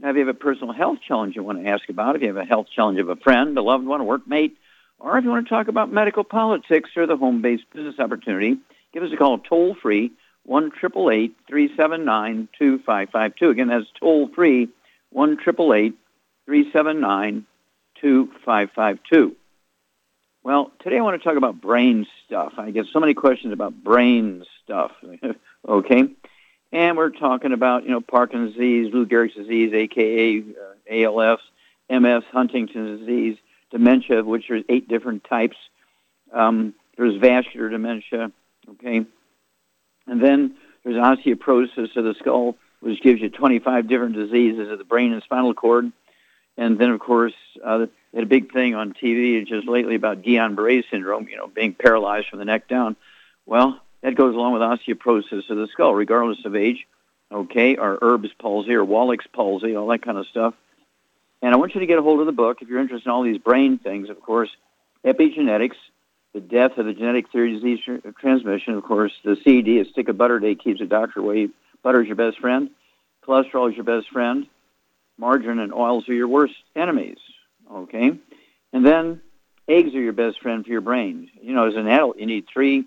Now, if you have a personal health challenge you want to ask about, if you have a health challenge of a friend, a loved one, a workmate, or if you want to talk about medical politics or the home-based business opportunity, give us a call toll-free, 1-888-379-2552. Again, that's toll-free, 1-888-379 2552. Well, today I want to talk about brain stuff. I get so many questions about brain stuff. okay? And we're talking about, you know, Parkinson's disease, Lou Gehrig's disease, aka uh, ALS, MS, Huntington's disease, dementia, which are eight different types. Um, there's vascular dementia, okay? And then there's osteoporosis of the skull, which gives you 25 different diseases of the brain and spinal cord. And then, of course, uh, had a big thing on TV just lately about Guillain-Barré syndrome, you know, being paralyzed from the neck down. Well, that goes along with osteoporosis of the skull, regardless of age, okay, or Erb's palsy or Wallach's palsy, all that kind of stuff. And I want you to get a hold of the book if you're interested in all these brain things, of course, epigenetics, the death of the genetic theory of disease transmission, of course, the CD, a stick of butter day keeps a doctor away. Butter is your best friend. Cholesterol is your best friend margarine and oils are your worst enemies. Okay, and then eggs are your best friend for your brain. You know, as an adult, you need three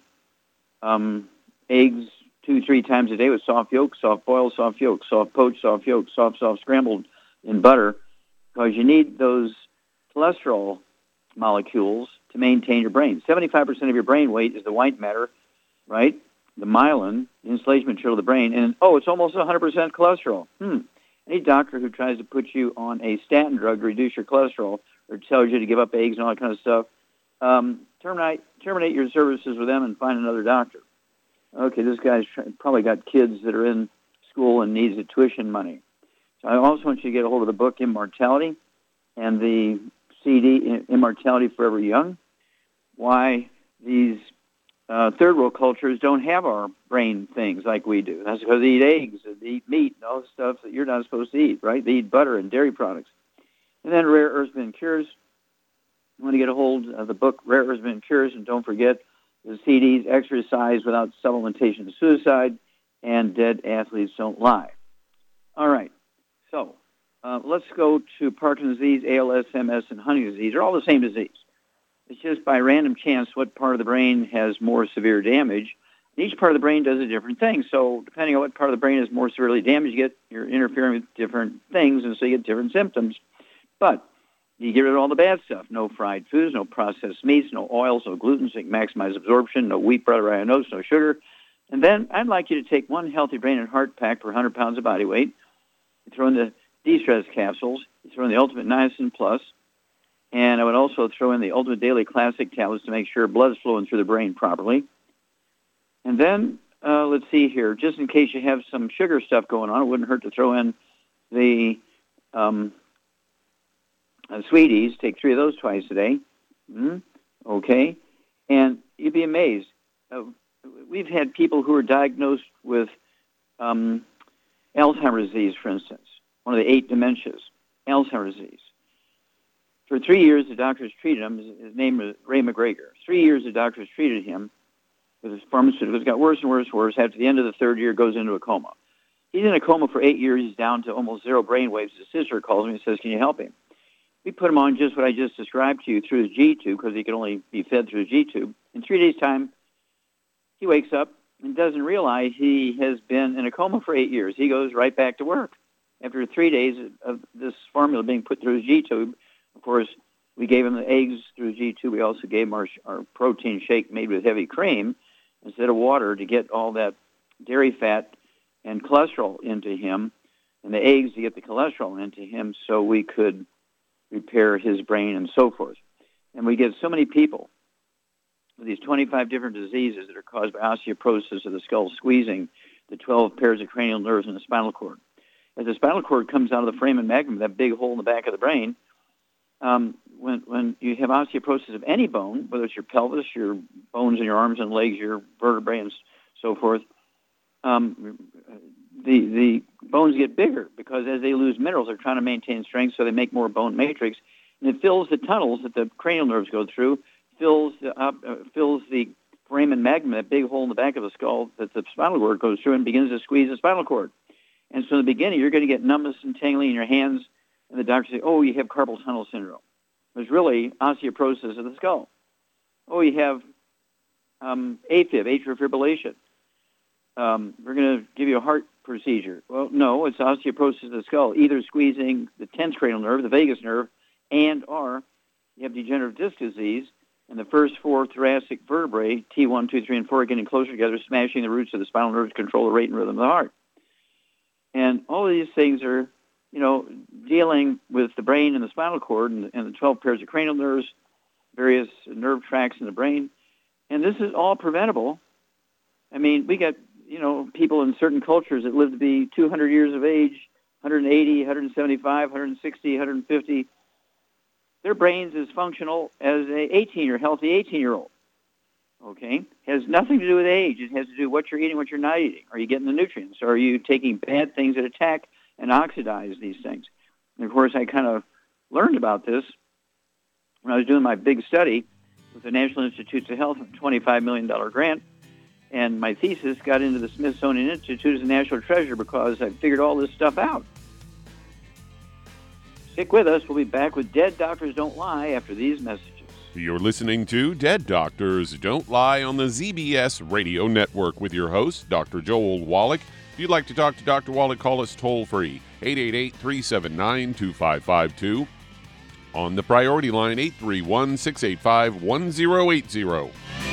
um, eggs two, three times a day with soft yolk, soft boiled, soft yolk, soft poached, soft yolk, soft, soft scrambled in butter, because you need those cholesterol molecules to maintain your brain. 75% of your brain weight is the white matter, right? The myelin, the insulation material of the brain, and oh, it's almost 100% cholesterol. Hmm any doctor who tries to put you on a statin drug to reduce your cholesterol or tells you to give up eggs and all that kind of stuff, um, terminate terminate your services with them and find another doctor. Okay, this guy's probably got kids that are in school and needs the tuition money. So I also want you to get a hold of the book Immortality and the CD Immortality Forever Young. Why these uh, third world cultures don't have our brain things like we do. That's because they eat eggs and they eat meat and all the stuff that you're not supposed to eat, right? They eat butter and dairy products. And then Rare Earths and Cures. You want to get a hold of the book Rare Earths and Cures, and don't forget the CDs Exercise Without Supplementation and Suicide and Dead Athletes Don't Lie. All right, so uh, let's go to Parkinson's disease, ALS, MS, and Huntington's disease. They're all the same disease. It's just by random chance what part of the brain has more severe damage. Each part of the brain does a different thing. So depending on what part of the brain is more severely damaged, you get you're interfering with different things, and so you get different symptoms. But you get rid of all the bad stuff. No fried foods, no processed meats, no oils, no gluten, so you maximize absorption, no wheat, bread, or oats, no sugar. And then I'd like you to take one healthy brain and heart pack per 100 pounds of body weight. You throw in the de-stress capsules. You throw in the Ultimate Niacin Plus. And I would also throw in the Ultimate Daily Classic tablets to make sure blood's flowing through the brain properly. And then, uh, let's see here, just in case you have some sugar stuff going on, it wouldn't hurt to throw in the um, uh, sweeties. Take three of those twice a day. Mm-hmm. Okay. And you'd be amazed. Uh, we've had people who are diagnosed with um, Alzheimer's disease, for instance, one of the eight dementias, Alzheimer's disease. For three years, the doctors treated him. His name was Ray McGregor. Three years, the doctors treated him with his pharmaceuticals. Got worse and worse and worse. After the end of the third year, goes into a coma. He's in a coma for eight years. He's down to almost zero brain waves. His sister calls me and says, can you help him? We put him on just what I just described to you through the G-tube because he could only be fed through the G-tube. In three days' time, he wakes up, and doesn't realize he has been in a coma for eight years. He goes right back to work. After three days of this formula being put through his G tube, of course, we gave him the eggs through G tube. We also gave him our, our protein shake made with heavy cream instead of water to get all that dairy fat and cholesterol into him, and the eggs to get the cholesterol into him so we could repair his brain and so forth. And we get so many people with these 25 different diseases that are caused by osteoporosis of the skull squeezing the 12 pairs of cranial nerves in the spinal cord. As the spinal cord comes out of the frame foramen magnum, that big hole in the back of the brain, um, when, when you have osteoporosis of any bone, whether it's your pelvis, your bones in your arms and legs, your vertebrae, and so forth, um, the the bones get bigger because as they lose minerals, they're trying to maintain strength, so they make more bone matrix, and it fills the tunnels that the cranial nerves go through, fills the uh, fills the foramen magnum, that big hole in the back of the skull that the spinal cord goes through, and begins to squeeze the spinal cord. And so in the beginning, you're going to get numbness and tingling in your hands, and the doctor say, "Oh, you have carpal tunnel syndrome." It's really osteoporosis of the skull. Oh, you have um, AFib, atrial fibrillation. Um, we're going to give you a heart procedure. Well, no, it's osteoporosis of the skull, either squeezing the tenth cranial nerve, the vagus nerve, and or you have degenerative disc disease, and the first four thoracic vertebrae, T1, 2, 3, and 4, are getting closer together, smashing the roots of the spinal nerve to control the rate and rhythm of the heart. And all of these things are, you know, dealing with the brain and the spinal cord and, and the 12 pairs of cranial nerves, various nerve tracts in the brain. And this is all preventable. I mean, we got you know, people in certain cultures that live to be 200 years of age, 180, 175, 160, 150. Their brains as functional as a 18 year healthy 18 year old. Okay, has nothing to do with age. It has to do with what you're eating, what you're not eating. Are you getting the nutrients? Are you taking bad things that attack and oxidize these things? And of course, I kind of learned about this when I was doing my big study with the National Institutes of Health, a $25 million grant and my thesis got into the Smithsonian Institute as a national treasure because I figured all this stuff out. Stick with us. We'll be back with Dead Doctors Don't Lie after these messages. You're listening to Dead Doctors Don't Lie on the ZBS Radio Network with your host, Dr. Joel Wallach. If you'd like to talk to Dr. Wallach, call us toll free, 888 379 2552. On the priority line, 831 685 1080.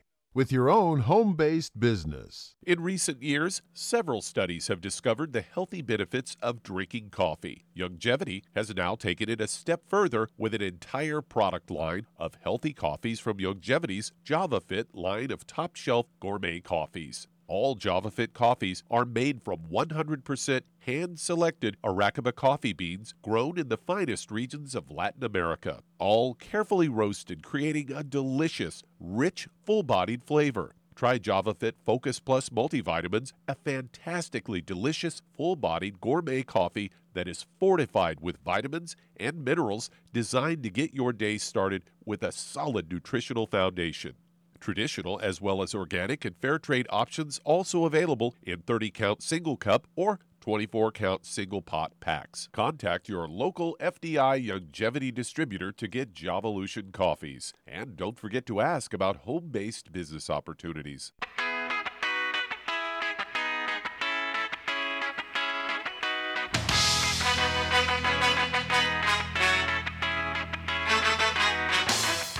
with your own home based business. In recent years, several studies have discovered the healthy benefits of drinking coffee. Youngevity has now taken it a step further with an entire product line of healthy coffees from Youngevity's JavaFit line of top shelf gourmet coffees. All JavaFit coffees are made from 100% hand selected Arabica coffee beans grown in the finest regions of Latin America, all carefully roasted, creating a delicious, rich, full bodied flavor. Try JavaFit Focus Plus multivitamins, a fantastically delicious, full bodied gourmet coffee that is fortified with vitamins and minerals designed to get your day started with a solid nutritional foundation. Traditional as well as organic and fair trade options also available in 30 count single cup or 24 count single pot packs. Contact your local FDI Youngevity distributor to get Javalution coffees. And don't forget to ask about home based business opportunities.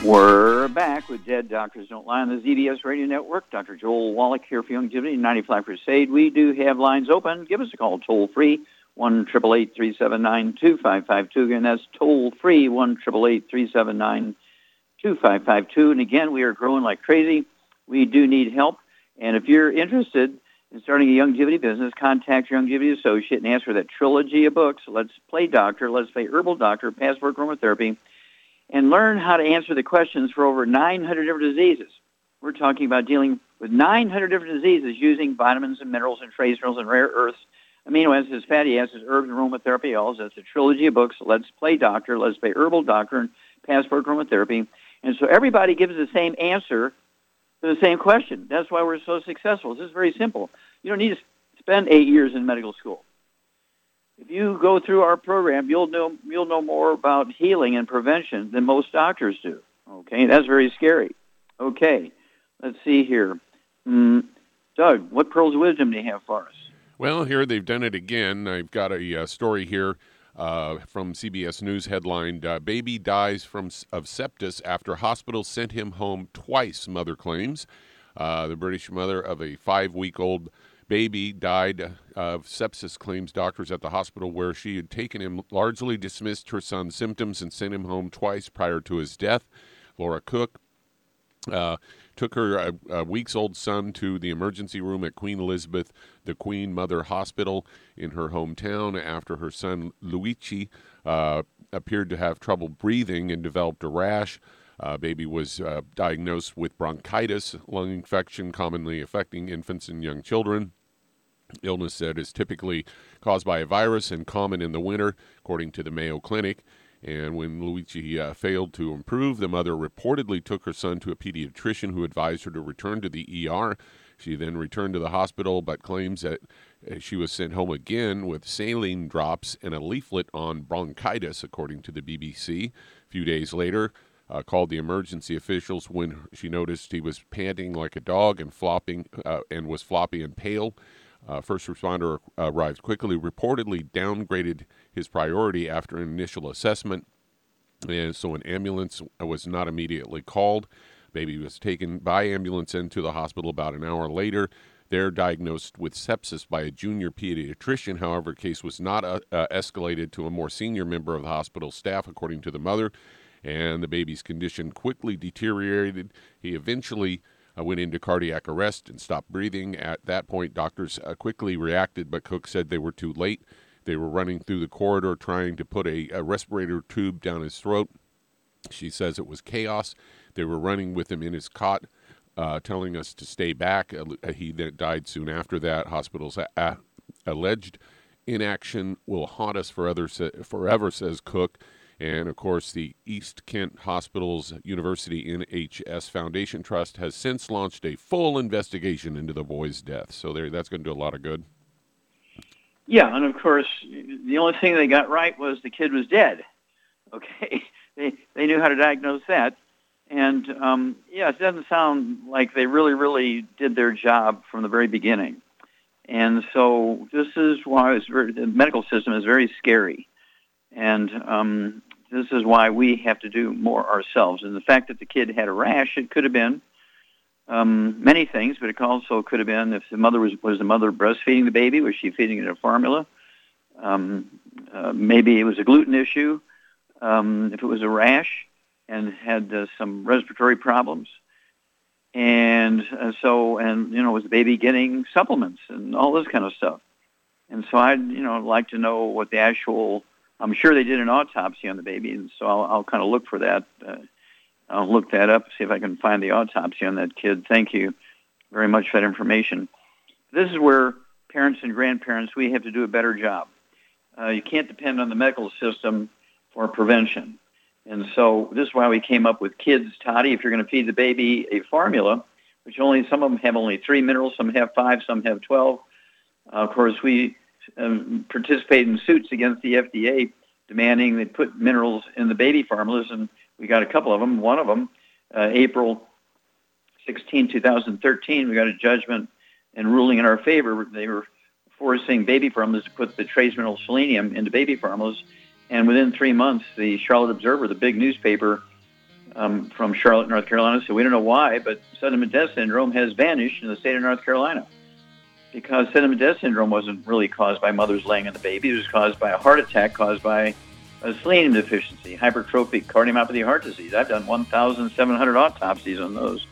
We're back with Dead Doctors Don't Lie on the ZBS Radio Network. Dr. Joel Wallach here for Youngevity 95 Crusade. We do have lines open. Give us a call toll free, 1 379 2552. Again, that's toll free, 1 2552. And again, we are growing like crazy. We do need help. And if you're interested in starting a Youngevity business, contact your Youngevity associate and ask for that trilogy of books. Let's Play Doctor, Let's Play Herbal Doctor, Passport Aromatherapy and learn how to answer the questions for over 900 different diseases. We're talking about dealing with 900 different diseases using vitamins and minerals and trace minerals and rare earths, amino acids, fatty acids, herbs, and aromatherapy oils. That's a trilogy of books. Let's Play Doctor, Let's Play Herbal Doctor, and Passport Aromatherapy. And so everybody gives the same answer to the same question. That's why we're so successful. This is very simple. You don't need to spend eight years in medical school if you go through our program, you'll know you'll know more about healing and prevention than most doctors do. Okay, that's very scary. Okay, let's see here. Mm, Doug, what pearls of wisdom do you have for us? Well, here they've done it again. I've got a uh, story here uh, from CBS News headlined uh, Baby dies from of sepsis after hospital sent him home twice, mother claims. Uh, the British mother of a five week old baby died of sepsis, claims doctors at the hospital where she had taken him, largely dismissed her son's symptoms, and sent him home twice prior to his death. Laura Cook uh, took her uh, uh, weeks old son to the emergency room at Queen Elizabeth, the Queen Mother Hospital in her hometown after her son Luigi uh, appeared to have trouble breathing and developed a rash. Uh, baby was uh, diagnosed with bronchitis, lung infection commonly affecting infants and young children. Illness that is typically caused by a virus and common in the winter, according to the Mayo Clinic. And when Luigi uh, failed to improve, the mother reportedly took her son to a pediatrician who advised her to return to the ER. She then returned to the hospital, but claims that uh, she was sent home again with saline drops and a leaflet on bronchitis, according to the BBC. A few days later, uh, called the emergency officials when she noticed he was panting like a dog and flopping uh, and was floppy and pale. Uh, first responder arrived quickly, reportedly downgraded his priority after an initial assessment, and so an ambulance was not immediately called. Baby was taken by ambulance into the hospital about an hour later. They're diagnosed with sepsis by a junior pediatrician. However, case was not uh, uh, escalated to a more senior member of the hospital staff, according to the mother. And the baby's condition quickly deteriorated. He eventually uh, went into cardiac arrest and stopped breathing. At that point, doctors uh, quickly reacted, but Cook said they were too late. They were running through the corridor trying to put a, a respirator tube down his throat. She says it was chaos. They were running with him in his cot, uh, telling us to stay back. Uh, he then died soon after that. Hospitals a- alleged inaction will haunt us forever, forever says Cook. And of course, the East Kent Hospitals University NHS Foundation Trust has since launched a full investigation into the boy's death. So there, that's going to do a lot of good. Yeah, and of course, the only thing they got right was the kid was dead. Okay, they they knew how to diagnose that, and um, yeah, it doesn't sound like they really really did their job from the very beginning. And so this is why very, the medical system is very scary. And um, this is why we have to do more ourselves. And the fact that the kid had a rash, it could have been um, many things, but it also could have been if the mother was was the mother breastfeeding the baby, was she feeding it a formula? Um, uh, maybe it was a gluten issue. Um, if it was a rash and had uh, some respiratory problems, and uh, so and you know was the baby getting supplements and all this kind of stuff. And so I'd you know like to know what the actual I'm sure they did an autopsy on the baby, and so I'll, I'll kind of look for that. Uh, I'll look that up, see if I can find the autopsy on that kid. Thank you very much for that information. This is where parents and grandparents, we have to do a better job. Uh, you can't depend on the medical system for prevention. And so this is why we came up with Kids Toddy. If you're going to feed the baby a formula, which only some of them have only three minerals, some have five, some have 12. Uh, of course, we um, participate in suits against the FDA demanding they put minerals in the baby formulas, and we got a couple of them. One of them, uh, April 16, 2013, we got a judgment and ruling in our favor. They were forcing baby formulas to put the trace mineral selenium into baby formulas, and within three months, the Charlotte Observer, the big newspaper, um, from Charlotte, North Carolina. So we don't know why, but sudden death syndrome has vanished in the state of North Carolina because sudden death syndrome wasn't really caused by mothers laying on the baby. It was caused by a heart attack caused by a selenium deficiency, hypertrophic cardiomyopathy heart disease. I've done 1,700 autopsies on those.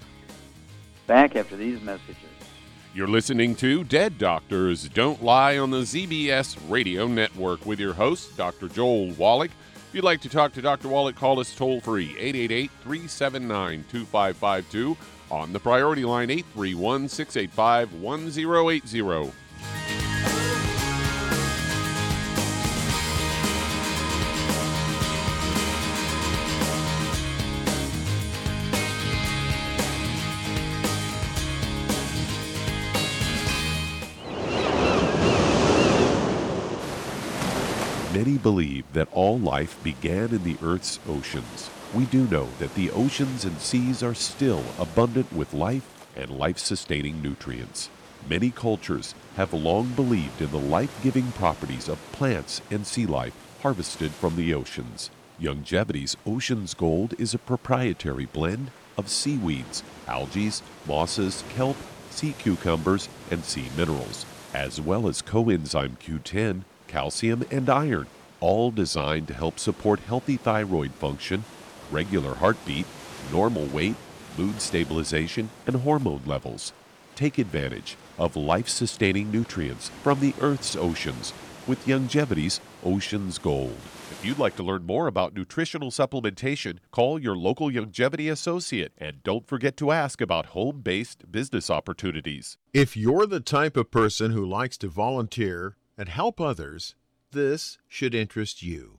Back after these messages. You're listening to Dead Doctors Don't Lie on the ZBS Radio Network with your host, Dr. Joel Wallach. If you'd like to talk to Dr. Wallach, call us toll free 888 379 2552 on the priority line 831 685 1080. Many believe that all life began in the Earth's oceans. We do know that the oceans and seas are still abundant with life and life sustaining nutrients. Many cultures have long believed in the life giving properties of plants and sea life harvested from the oceans. Youngevity's Ocean's Gold is a proprietary blend of seaweeds, algae, mosses, kelp, sea cucumbers, and sea minerals, as well as coenzyme Q10 calcium, and iron, all designed to help support healthy thyroid function, regular heartbeat, normal weight, mood stabilization, and hormone levels. Take advantage of life sustaining nutrients from the Earth's oceans with Youngevity's Ocean's Gold. If you'd like to learn more about nutritional supplementation, call your local Youngevity associate and don't forget to ask about home based business opportunities. If you're the type of person who likes to volunteer, and help others, this should interest you.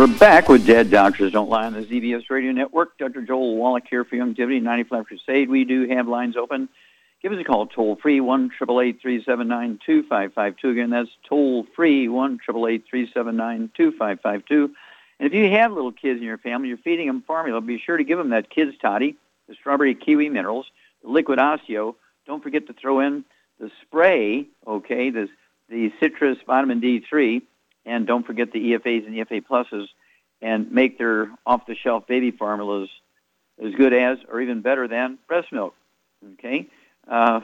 We're back with Dead Doctors Don't Lie on the ZBS Radio Network. Dr. Joel Wallach here for Young Youngevity 95 Crusade. We do have lines open. Give us a call toll free one triple eight three seven nine two five five two. Again, that's toll free one triple eight three seven nine two five five two. And if you have little kids in your family, you're feeding them formula, be sure to give them that kids toddy, the strawberry kiwi minerals, the liquid osteo. Don't forget to throw in the spray, okay, the, the citrus vitamin D3 and don't forget the EFAs and EFA pluses, and make their off-the-shelf baby formulas as good as or even better than breast milk. Okay, uh,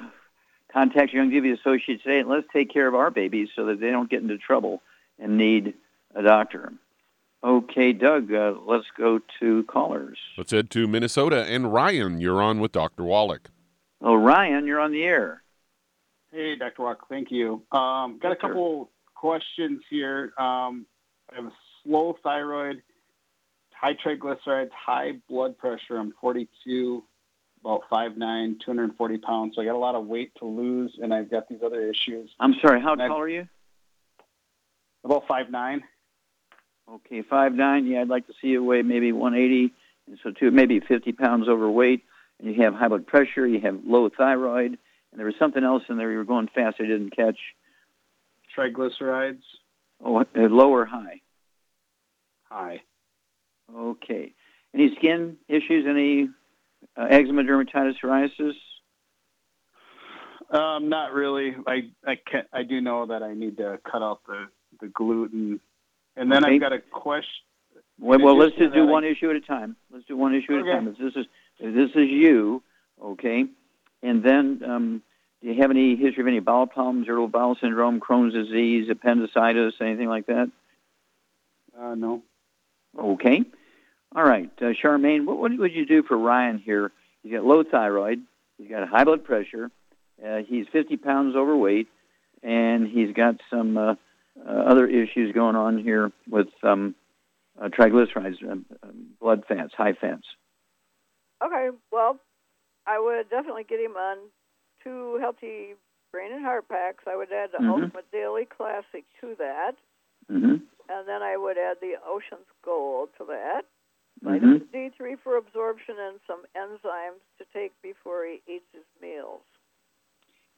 contact your Youngevity associate today, and let's take care of our babies so that they don't get into trouble and need a doctor. Okay, Doug, uh, let's go to callers. Let's head to Minnesota. And Ryan, you're on with Dr. Wallach. Oh, Ryan, you're on the air. Hey, Dr. Wallach, thank you. Um, got a couple questions here. Um, I have a slow thyroid, high triglycerides, high blood pressure. I'm 42, about 5'9", 240 pounds. So I got a lot of weight to lose, and I've got these other issues. I'm sorry, how And I've- tall are you? About 5'9". Okay, five nine. Yeah, I'd like to see you weigh maybe 180, and so two, maybe 50 pounds overweight. And you have high blood pressure. You have low thyroid, and there was something else in there. You were going fast. I didn't catch. Triglycerides, Oh, uh, low or high? high. Okay. Any skin issues? Any uh, eczema, dermatitis, psoriasis? Um, not really. I I can I do know that I need to cut out the the gluten, and then Okay. I've got a question. Well, well let's just do that, I- one issue at a time. Let's do one issue at a time. If this is if this is you, okay, and then um, do you have any history of any bowel problems, irritable bowel syndrome, Crohn's disease, appendicitis, anything like that? Uh, no. Okay. All right, uh, Charmaine, what, what would you do for Ryan here? He's got low thyroid, he's got high blood pressure, uh, he's 50 pounds overweight, and he's got some uh, uh, other issues going on here with um, uh, triglycerides, um, um, blood fats, high fats. Okay, well, I would definitely get him on two healthy brain and heart packs. I would add the Mhm. Ultimate Daily Classic to that, hmm and then I would add the Ocean's Gold to that. hmm Vitamin D3 for absorption and some enzymes to take before he eats his meals.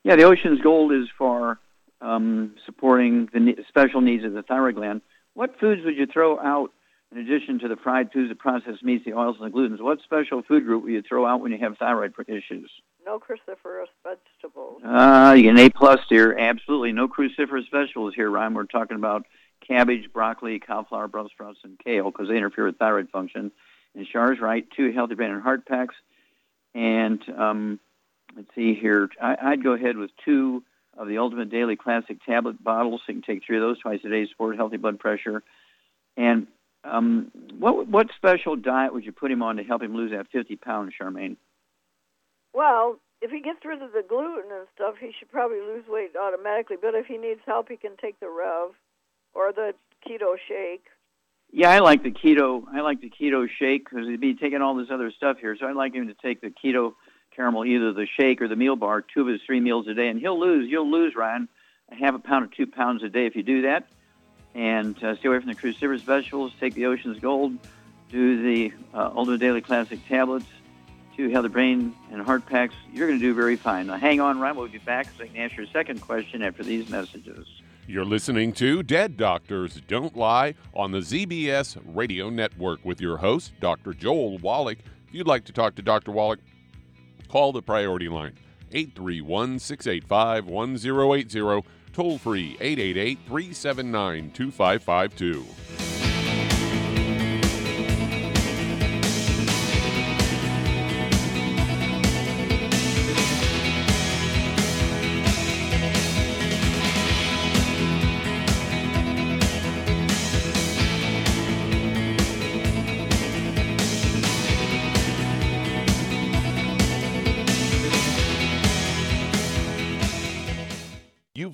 Yeah, the Ocean's Gold is for um, supporting the special needs of the thyroid gland. What foods would you throw out in addition to the fried foods, the processed meats, the oils, and the glutens? What special food group would you throw out when you have thyroid issues? No cruciferous vegetables. Uh, you get an A plus here. Absolutely, no cruciferous vegetables here, Ryan. We're talking about cabbage, broccoli, cauliflower, Brussels sprouts, and kale because they interfere with thyroid function. And Char's right. Two healthy brain and heart packs, and um, let's see here. I, I'd go ahead with two of the Ultimate Daily Classic tablet bottles. So you can take three of those twice a day to support healthy blood pressure. And um, what what special diet would you put him on to help him lose that 50 pounds, Charmaine? Well, if he gets rid of the gluten and stuff, he should probably lose weight automatically. But if he needs help, he can take the Rev or the keto shake. Yeah, I like the keto. I like the keto shake because he'd be taking all this other stuff here. So I'd like him to take the keto caramel, either the shake or the meal bar, two of his three meals a day, and he'll lose. You'll lose, Ryan, a half a pound or two pounds a day if you do that. And uh, stay away from the cruciferous vegetables. Take the Ocean's Gold. Do the uh, Ultimate Daily Classic tablets. Two Healthy Brain and Heart packs. You're going to do very fine. Now, hang on, Ryan. We'll be back so I can answer your second question after these messages. You're listening to Dead Doctors Don't Lie on the ZBS Radio Network with your host, Dr. Joel Wallach. If you'd like to talk to Dr. Wallach, call the priority line 831 685 1080, toll free 888 379 2552.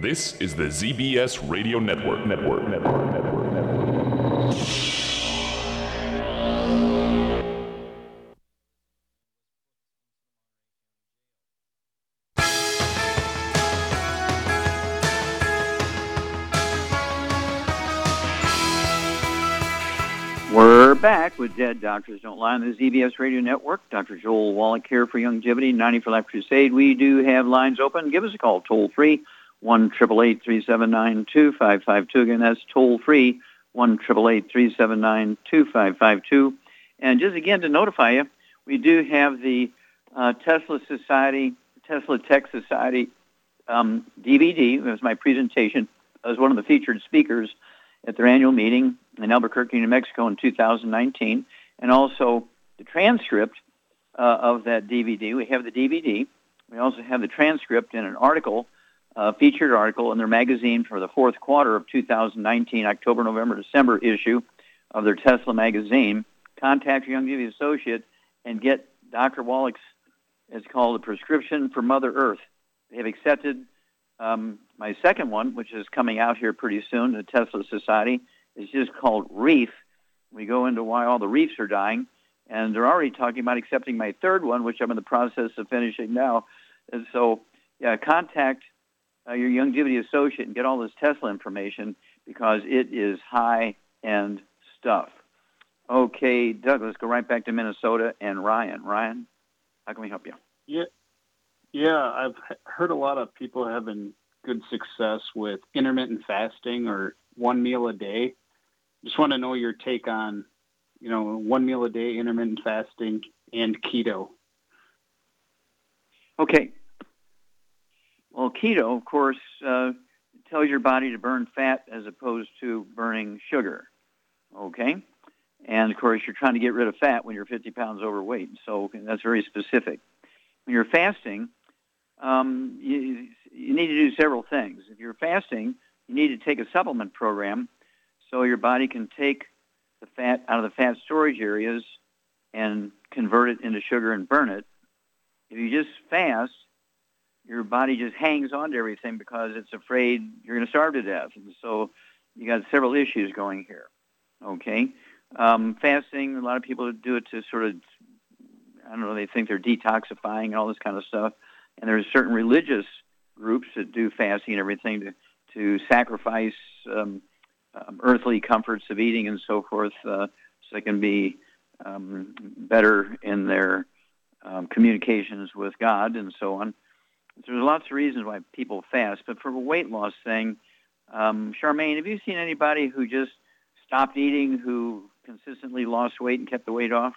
This is the ZBS Radio Network. Network. Network. Network. Network. We're back with Dead Doctors Don't Lie on the ZBS Radio Network. Dr. Joel Wallach here for Youngevity, 90 for Life Crusade. We do have lines open. Give us a call toll free, one triple eight three seven nine two five five two. Again, that's toll free one triple eight three seven nine two five five two. And just again to notify you, we do have the uh, Tesla Society, Tesla Tech Society um, DVD. It was my presentation. I was one of the featured speakers at their annual meeting in Albuquerque, New Mexico in 2019, and also the transcript uh, of that DVD. We have the DVD. We also have the transcript in an article uh, featured article in their magazine for the fourth quarter of 2019, October, November, December issue of their Tesla magazine. Contact your Youngevity associate and get Dr. Wallach's, it's called a prescription for Mother Earth. They have accepted um, my second one, which is coming out here pretty soon, the Tesla Society. is just called Reef. We go into why all the reefs are dying, and they're already talking about accepting my third one, which I'm in the process of finishing now. And so, yeah, contact uh, your Youngevity associate and get all this Tesla information because it is high-end stuff. Okay, Doug, let's go right back to Minnesota and Ryan. Ryan, how can we help you? Yeah, yeah, I've heard a lot of people having good success with intermittent fasting or one meal a day. Just want to know your take on, you know, one meal a day, intermittent fasting, and keto. Okay, keto, of course, uh, tells your body to burn fat as opposed to burning sugar. Okay? And of course, you're trying to get rid of fat when you're 50 pounds overweight. So that's very specific. When you're fasting, um, you, you need to do several things. If you're fasting, you need to take a supplement program so your body can take the fat out of the fat storage areas and convert it into sugar and burn it. If you just fast, your body just hangs on to everything because it's afraid you're going to starve to death. And so you got several issues going here. Okay, um, fasting. A lot of people do it to sort of, I don't know, they think they're detoxifying and all this kind of stuff. And there's certain religious groups that do fasting and everything to to sacrifice um, um, earthly comforts of eating and so forth, uh, so they can be um, better in their um, communications with God and so on there's lots of reasons why people fast, but for a weight loss thing, um, Charmaine, have you seen anybody who just stopped eating who consistently lost weight and kept the weight off?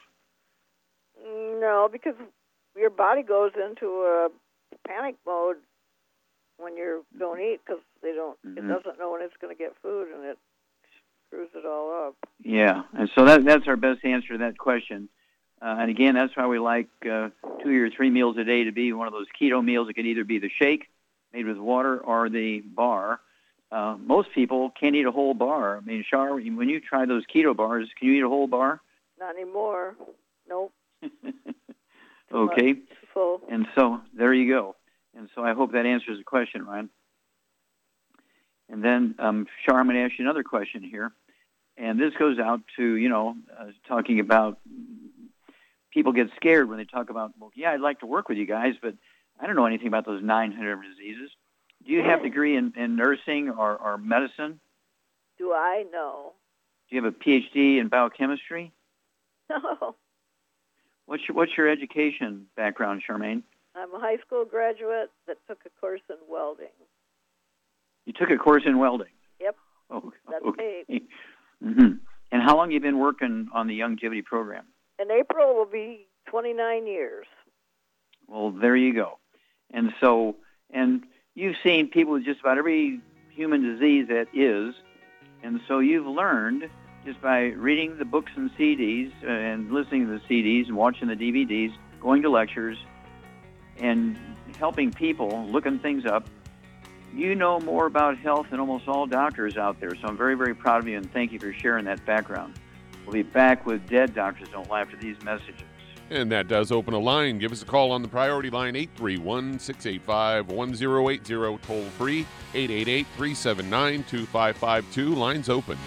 No, because your body goes into a panic mode when you don't eat because they don't. It Mhm. doesn't know when it's going to get food, and it screws it all up. Yeah, and so that that's our best answer to that question. Uh, and again, that's why we like uh, two or three meals a day to be one of those keto meals. It can either be the shake made with water or the bar. Uh, most people can't eat a whole bar. I mean, Shar, when you try those keto bars, can you eat a whole bar? Not anymore. Nope. Okay. Full. And so there you go. And so I hope that answers the question, Ryan. And then, um, Shar, I'm going to ask you another question here. And this goes out to, you know, uh, talking about people get scared when they talk about, well, yeah, I'd like to work with you guys, but I don't know anything about those 900 diseases. Do you have a degree in, in nursing or, or medicine? Do I know? Do you have a PhD in biochemistry? No. What's your, what's your education background, Charmaine? I'm a high school graduate that took a course in welding. You took a course in welding. Yep. Oh, That's okay. paid. hmm And how long you been working on the Youngevity program? In April will be 29 years. Well, there you go. And so, and you've seen people with just about every human disease that is, and so you've learned just by reading the books and CDs uh, and listening to the CDs and watching the DVDs, going to lectures, and helping people, looking things up. You know more about health than almost all doctors out there, so I'm very, very proud of you and thank you for sharing that background. We'll be back with Dead Doctors Don't Lie after these messages. And that does open a line. Give us a call on the priority line 831 685 1080, toll free 888 379 2552. Lines open.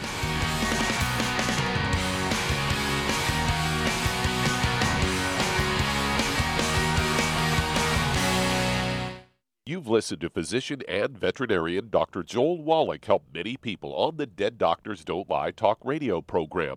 You've listened to physician and veterinarian Dr. Joel Wallach help many people on the Dead Doctors Don't Lie talk radio program.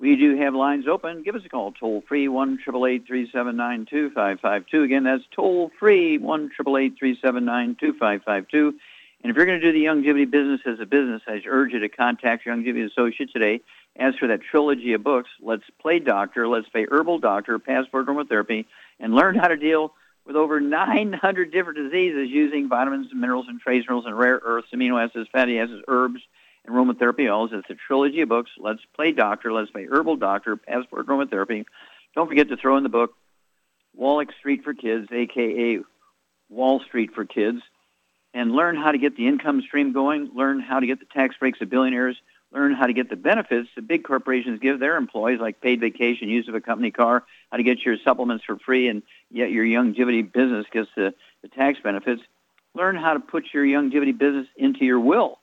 We do have lines open. Give us a call, toll free, 1 2552 Again, that's toll free, 1 2552 And if you're going to do the Youngevity business as a business, I urge you to contact your Youngevity associate today. As for that trilogy of books, Let's Play Doctor, Let's Play Herbal Doctor, Passport Aromatherapy, and learn how to deal with over 900 different diseases using vitamins and minerals and trace minerals and rare earths, amino acids, fatty acids, herbs, and aromatherapy oils. It's a trilogy of books. Let's Play Doctor, Let's Play Herbal Doctor, Passport Aromatherapy. Don't forget to throw in the book Wallach Street for Kids, a.k.a. Wall Street for Kids, and learn how to get the income stream going, learn how to get the tax breaks of billionaires, learn how to get the benefits that big corporations give their employees, like paid vacation, use of a company car, how to get your supplements for free, and yet your Youngevity business gets the, the tax benefits. Learn how to put your Youngevity business into your will.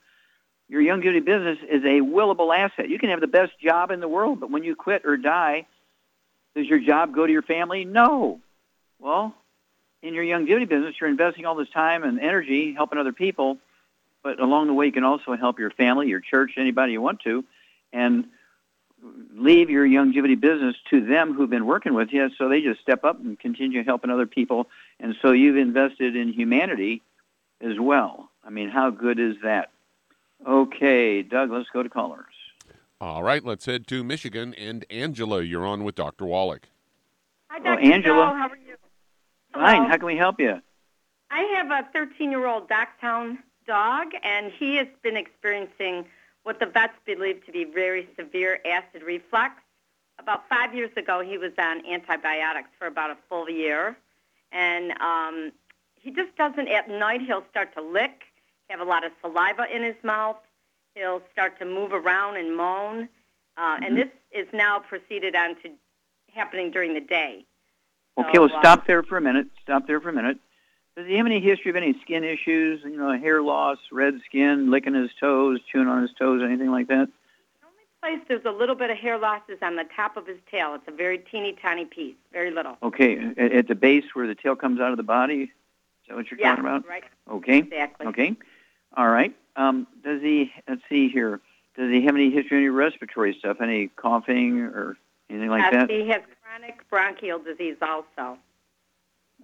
Your Youngevity business is a willable asset. You can have the best job in the world, but when you quit or die, does your job go to your family? No. Well, in your Youngevity business, you're investing all this time and energy helping other people, but along the way, you can also help your family, your church, anybody you want to, and leave your young longevity business to them who've been working with you so they just step up and continue helping other people. And so you've invested in humanity as well. I mean, how good is that? Okay, Doug, let's go to callers. All right, let's head to Michigan. And Angela, you're on with Dr. Wallach. Hi, Dr. Oh, Angela. Bell. How are you? Fine. How can we help you? I have a 13-year-old Dachshund dog, and he has been experiencing what the vets believe to be very severe acid reflux. About five years ago, he was on antibiotics for about a full year, and um, he just doesn't. At night, he'll start to lick, have a lot of saliva in his mouth. He'll start to move around and moan, uh, and this is now proceeded on to happening during the day. Okay, So, well, um, stop there for a minute. Stop there for a minute. Does he have any history of any skin issues? You know, hair loss, red skin, licking his toes, chewing on his toes, anything like that? The only place there's a little bit of hair loss is on the top of his tail. It's a very teeny tiny piece, very little. Okay, at, at the base where the tail comes out of the body. Is that what you're yeah, talking about? right. Okay. Exactly. Okay. All right. Um, does he? Let's see here. Does he have any history of any respiratory stuff? Any coughing or anything like Yes, that? He has chronic bronchial disease also.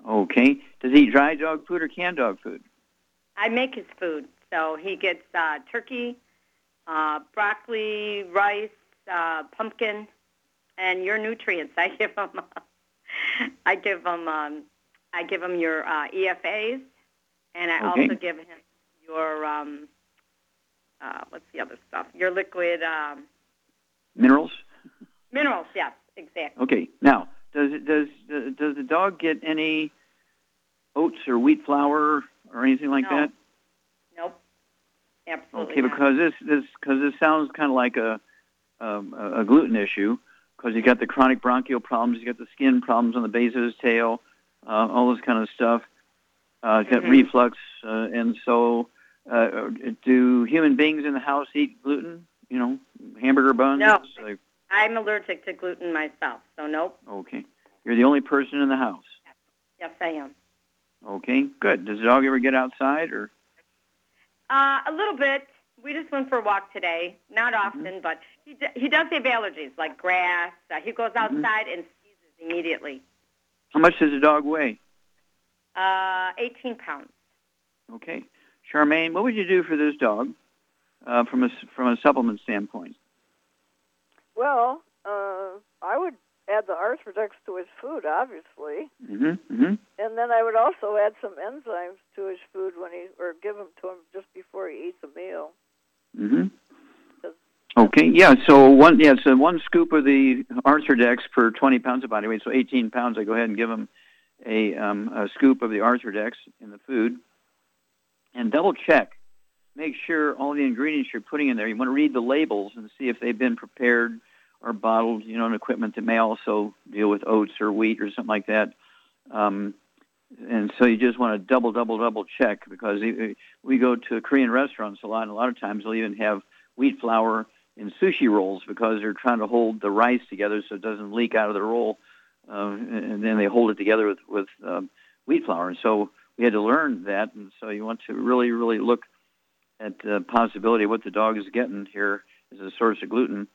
Okay. Does he eat dry dog food or canned dog food? I make his food, so he gets uh, turkey, uh, broccoli, rice, uh, pumpkin, and your nutrients. I give him. I give him. Um, I give him your uh, EFAs, and I Okay. also give him your um, uh, what's the other stuff? Your liquid um, Minerals. minerals. Yes, exactly. Okay. Now, does it does does the dog get any oats or wheat flour or anything like No. that? Nope. Absolutely Okay, not. because this this because this sounds kind of like a um, a a gluten issue because you got the chronic bronchial problems, you got the skin problems on the base of his tail, uh, all this kind of stuff. Uh, Mhm. reflux, uh, and so uh, do human beings in the house eat gluten? You know, hamburger buns. No. Like, I'm allergic to gluten myself, so nope. okay, you're the only person in the house. Yes, I am. Okay, good. Does the dog ever get outside or? Uh, a little bit. We just went for a walk today. Not often, but he d- he does have allergies like grass. Uh, he goes outside and sneezes immediately. How much does the dog weigh? Uh, 18 pounds. Okay, Charmaine, what would you do for this dog uh, from a s- from a supplement standpoint? Well, uh, I would add the Arthrodex to his food, obviously, Mm-hmm. Mm-hmm. and then I would also add some enzymes to his food when he, or give them to him just before he eats a meal. Mm-hmm. Okay, yeah. So one, yeah, so one scoop of the Arthrodex per 20 pounds of body weight. So 18 pounds. I go ahead and give him a, um, a scoop of the Arthrodex in the food, and double check. Make sure all the ingredients you're putting in there. You want to read the labels and see if they've been prepared or bottled. You know, in equipment that may also deal with oats or wheat or something like that. Um, and so you just want to double, double, double check because we- we go to Korean restaurants a lot, and a lot of times they'll even have wheat flour in sushi rolls because they're trying to hold the rice together so it doesn't leak out of the roll, and then they hold it together with with um, wheat flour. And so we had to learn that, and so you want to really, really look at the possibility of what the dog is getting here as a source of gluten.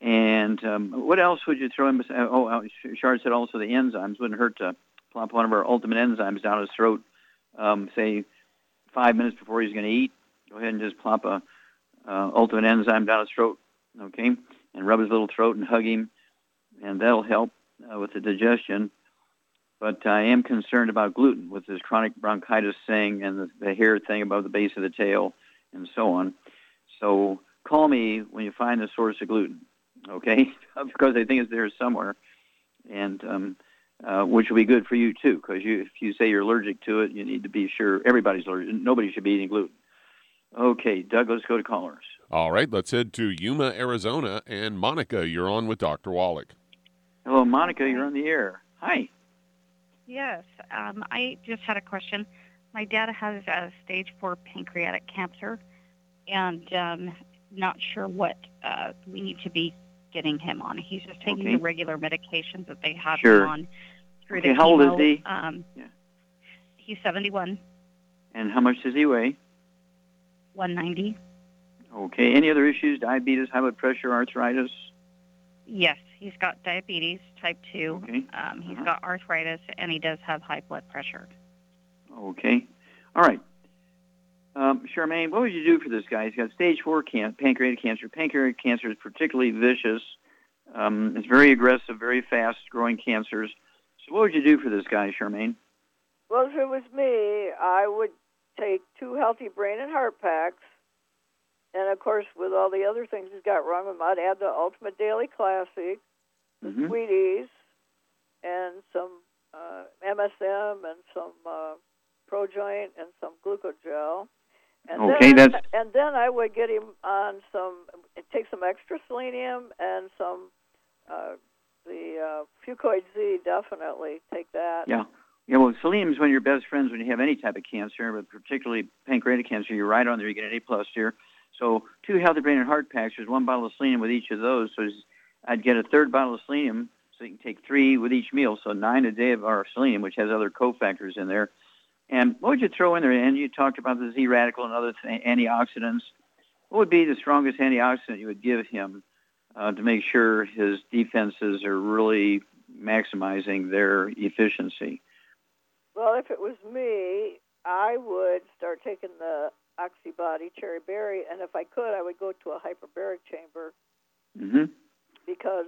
And um, what else would you throw in? Oh, uh, Shard said also the enzymes wouldn't hurt to plop one of our ultimate enzymes down his throat. Um, say five minutes before he's going to eat. Go ahead and just plop a uh, ultimate enzyme down his throat, okay, and rub his little throat and hug him, and that'll help uh, with the digestion. But I am concerned about gluten with this chronic bronchitis thing and the, the hair thing above the base of the tail and so on. So call me when you find the source of gluten, okay? because I think it's there somewhere, and um, uh, which will be good for you too. Because you, if you say you're allergic to it, you need to be sure everybody's allergic. Nobody should be eating gluten. Okay, Doug, let's go to callers. All right, let's head to Yuma, Arizona. And Monica, you're on with Dr. Wallach. Hello, Monica. You're on the air. Hi. Yes, um, I just had a question. My dad has a stage four pancreatic cancer, and um, not sure what uh, we need to be getting him on. He's just taking Okay. the regular medications that they have Sure. him on through Okay, the how old is he? Um, Yeah. He's 71, And how much does he weigh? 190. Okay. Any other issues? Diabetes, high blood pressure, arthritis? Yes, he's got diabetes type 2. Okay. Um, he's Uh-huh. got arthritis, and he does have high blood pressure. Okay. All right. Um, Charmaine, what would you do for this guy? He's got stage four can- pancreatic cancer. Pancreatic cancer is particularly vicious. Um, it's very aggressive, very fast-growing cancers. So what would you do for this guy, Charmaine? Well, if it was me, I would take two healthy brain and heart packs. And of course, with all the other things he's got wrong with him, I'd add the Ultimate Daily Classic, the Mhm. Sweeties, and some uh, MSM, and some uh, ProJoint, and some Glucogel. And Okay, then, that's- and then I would get him on some, take some extra selenium and some, uh, the uh, Fucoid Z, definitely take that. Yeah. Yeah, well, selenium is one of your best friends when you have any type of cancer, but particularly pancreatic cancer. You're right on there. You get an A plus here. So two healthy brain and heart packs. There's one bottle of selenium with each of those. So it's- I'd get a third bottle of selenium, so you can take three with each meal. So nine a day of our selenium, which has other cofactors in there. And what would you throw in there? And you talked about the Z radical and other th- antioxidants. What would be the strongest antioxidant you would give him uh, to make sure his defenses are really maximizing their efficiency? Well, if it was me, I would start taking the Oxybody Cherry Berry, and if I could, I would go to a hyperbaric chamber hmm because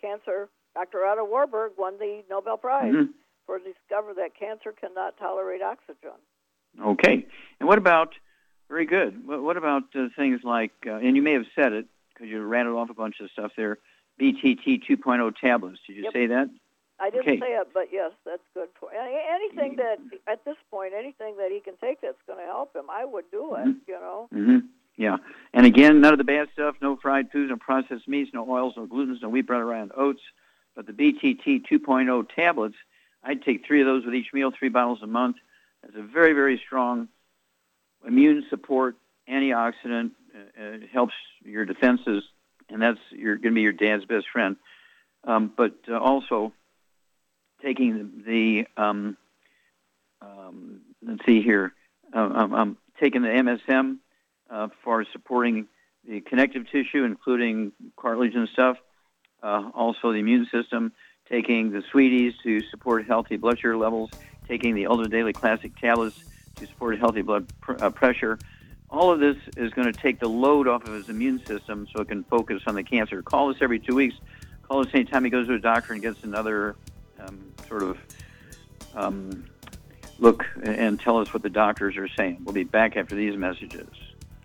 cancer. Dr. Otto Warburg won the Nobel Prize Mhm. for discover that cancer cannot tolerate oxygen. Okay. And what about, very good, what, what about uh, things like, uh, and you may have said it because you rattled off a bunch of stuff there, BTT 2.0 tablets. Did you Yep. say that? I didn't Okay. say it, but yes, that's good for anything that at this point, anything that he can take that's going to help him, I would do it. Mhm. You know. hmm Yeah. And again, none of the bad stuff, no fried foods, no processed meats, no oils, no glutens, no wheat, bread, and oats. But the BTT 2.0 tablets, I'd take three of those with each meal, three bottles a month. That's a very, very strong immune support, antioxidant. Uh, helps your defenses, and that's you're going to be your dad's best friend. Um, but uh, also taking the, um, um, let's see here, um, um, um, taking the MSM uh, for supporting the connective tissue, including cartilage and stuff. Uh, also, the immune system. Taking the sweeties to support healthy blood sugar levels. Taking the Ultra Daily Classic tablets to support healthy blood pr- uh, pressure. All of this is going to take the load off of his immune system so it can focus on the cancer. Call us every two weeks. Call us anytime he goes to a doctor and gets another um, sort of um, look and tell us what the doctors are saying. We'll be back after these messages.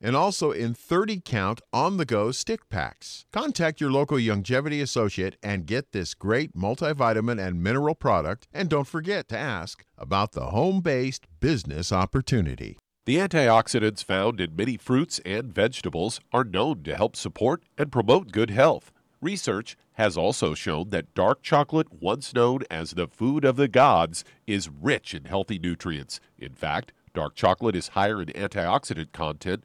and also in 30 count on the go stick packs. Contact your local Youngevity associate and get this great multivitamin and mineral product. And don't forget to ask about the home based business opportunity. The antioxidants found in many fruits and vegetables are known to help support and promote good health. Research has also shown that dark chocolate, once known as the food of the gods, is rich in healthy nutrients. In fact, dark chocolate is higher in antioxidant content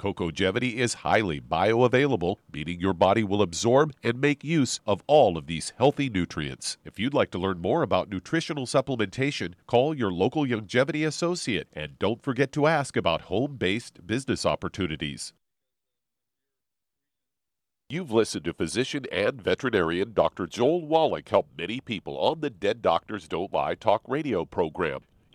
Cocogevity is highly bioavailable, meaning your body will absorb and make use of all of these healthy nutrients. If you'd like to learn more about nutritional supplementation, call your local Youngevity associate and don't forget to ask about home based business opportunities. You've listened to physician and veterinarian Dr. Joel Wallach help many people on the Dead Doctors Don't Lie talk radio program.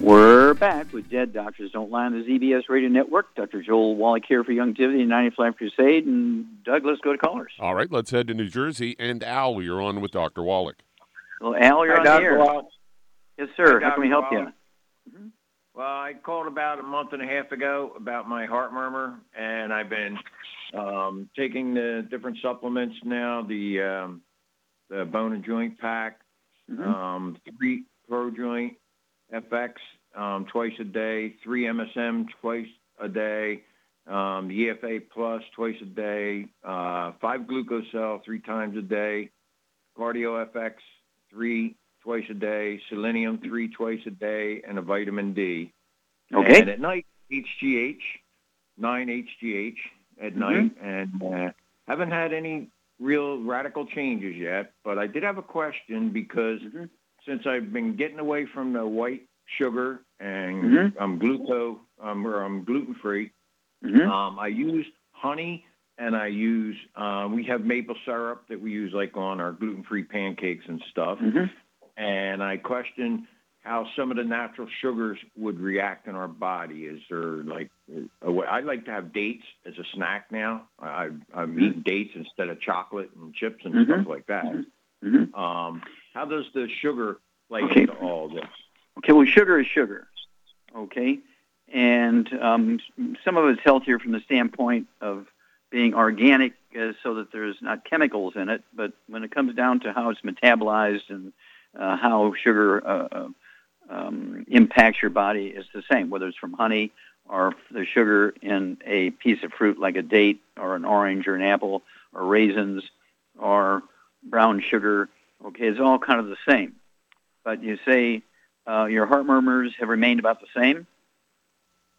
We're back with Dead Doctors Don't Lie on the ZBS Radio Network. Dr. Joel Wallach here for Youngevity and 95 Crusade. And Doug, let's go to callers. All right, let's head to New Jersey. And Al, you're on with Dr. Wallach. Well, Al, you're Hi, on Dr. the air. Wallach. Yes, sir. Hi, How can we Dr. help you? Wallach. Well, I called about a month and a half ago about my heart murmur, and I've been um, taking the different supplements now. The um, the bone and joint pack, Mm-hmm. um, three pro joint FX um, twice a day, three MSM twice a day, um, EFA plus twice a day, uh, five glucosel three times a day, cardio FX three twice a day, selenium three twice a day, and a vitamin D. Okay. And at night, HGH, nine HGH at Mhm. night, and uh, haven't had any real radical changes yet. But I did have a question because Mm-hmm. Since I've been getting away from the white sugar and Mhm. I'm gluco, um, or I'm gluten free, Mhm. um, I use honey and I use uh, we have maple syrup that we use like on our gluten free pancakes and stuff. Mhm. And I question how some of the natural sugars would react in our body. Is there like a way? I like to have dates as a snack now. I, I'm eating dates instead of chocolate and chips and Mhm. stuff like that. Mhm. Um, how does the sugar play Okay. into all this? Okay, well, sugar is sugar. Okay, and um, some of it's healthier from the standpoint of being organic, uh, so that there's not chemicals in it. But when it comes down to how it's metabolized and uh, how sugar uh, uh, um, impacts your body, it's the same. Whether it's from honey or the sugar in a piece of fruit like a date or an orange or an apple or raisins or brown sugar. Okay, it's all kind of the same. But you say uh, your heart murmurs have remained about the same.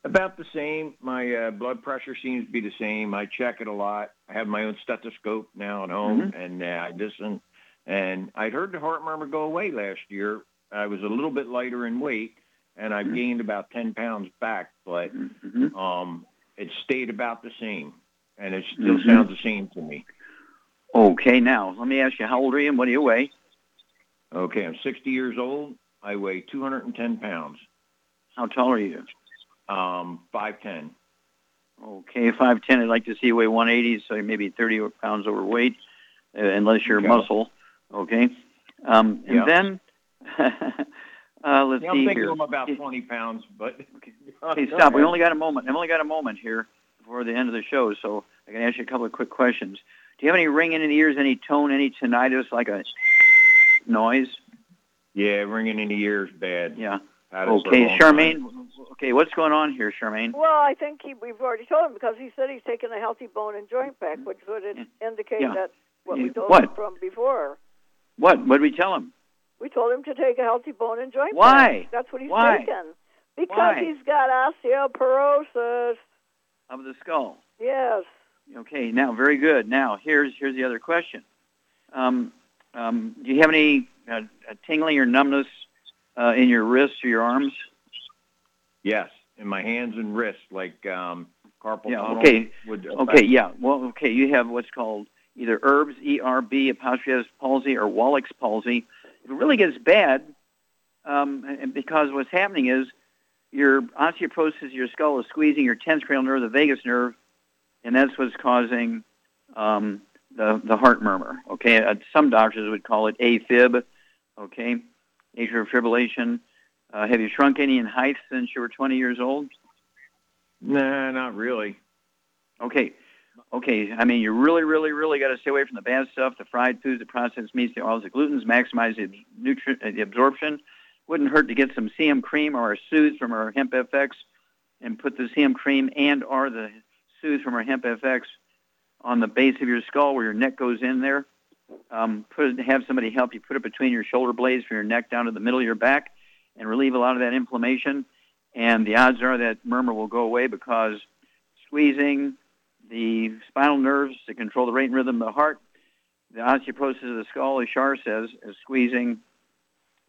About the same. My uh, blood pressure seems to be the same. I check it a lot. I have my own stethoscope now at home, and uh, I listen. And I'd heard the heart murmur go away last year. I was a little bit lighter in weight, and I've gained about 10 pounds back, but um, it stayed about the same, and it still Mhm. sounds the same to me. Okay, now let me ask you, how old are you and what do you weigh? Okay, I'm 60 years old. I weigh 210 pounds. How tall are you? Um, 5'10". Okay, 5'10", I'd like to see you weigh 180, so you may be 30 pounds overweight, uh, unless you're Okay. muscle. Okay? Um, and Yeah. then, uh, let's Yeah, I'm thinking here. I'm about 20 pounds, but Okay, stop. We only got a moment. I've only got a moment here before the end of the show, so I can ask you a couple of quick questions. Do you have any ringing in the ears, any tone, any tinnitus, like a noise? Yeah, ringing in the ears bad. Yeah. Had it for a Okay, long time. Charmaine. Okay, what's going on here, Charmaine? Well, I think he, we've already told him because he said he's taking a healthy bone and joint pack, which would in- indicate Yeah. that what we told What? him from before. What? What did we tell him? We told him to take a healthy bone and joint Why? pack. That's what he's Why? taken. Because Why? he's got osteoporosis. Of the skull. Yes. Okay, now very good. Now here's here's the other question. Um, um, do you have any uh, uh, tingling or numbness uh, in your wrists or your arms? Yes, in my hands and wrists, like um, carpal Yeah. tunnel Okay. would Okay. Yeah. Well. Okay. You have what's called either ERBS, E-R-B, apostrophe palsy, or Wallach's palsy. If it really gets bad, um, and because what's happening is your osteoporosis of your skull is squeezing your tenth cranial nerve, the vagus nerve, and that's what's causing um, the the heart murmur. Okay. Uh, some doctors would call it AFib. Okay. Atrial fibrillation. Uh, have you shrunk any in height since you were 20 years old? Nah, not really. Okay. Okay. I mean, you really, really, really got to stay away from the bad stuff, the fried foods, the processed meats, the oils, the glutens, maximize the, nutrient, uh, the absorption. Wouldn't hurt to get some CM cream or a soothe from our Hemp FX and put the CM cream and or the soothe from our Hemp FX on the base of your skull where your neck goes in there. Um, put have somebody help you put it between your shoulder blades from your neck down to the middle of your back and relieve a lot of that inflammation. And the odds are that murmur will go away because squeezing the spinal nerves to control the rate and rhythm of the heart, the osteoporosis of the skull, as Shar says, is squeezing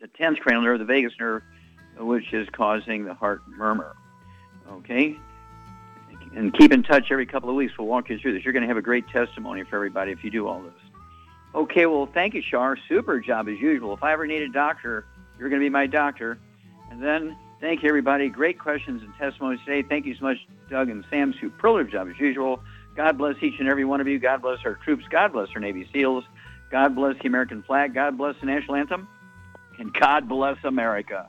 the 10th cranial nerve, the vagus nerve, which is causing the heart murmur. Okay? And keep in touch every couple of weeks. We'll walk you through this. You're going to have a great testimony for everybody if you do all this. Okay, well, thank you, Shar. Super job as usual. If I ever need a doctor, you're going to be my doctor. And then thank you, everybody. Great questions and testimonies today. Thank you so much, Doug and Sam. Superlative job as usual. God bless each and every one of you. God bless our troops. God bless our Navy SEALs. God bless the American flag. God bless the national anthem. And God bless America.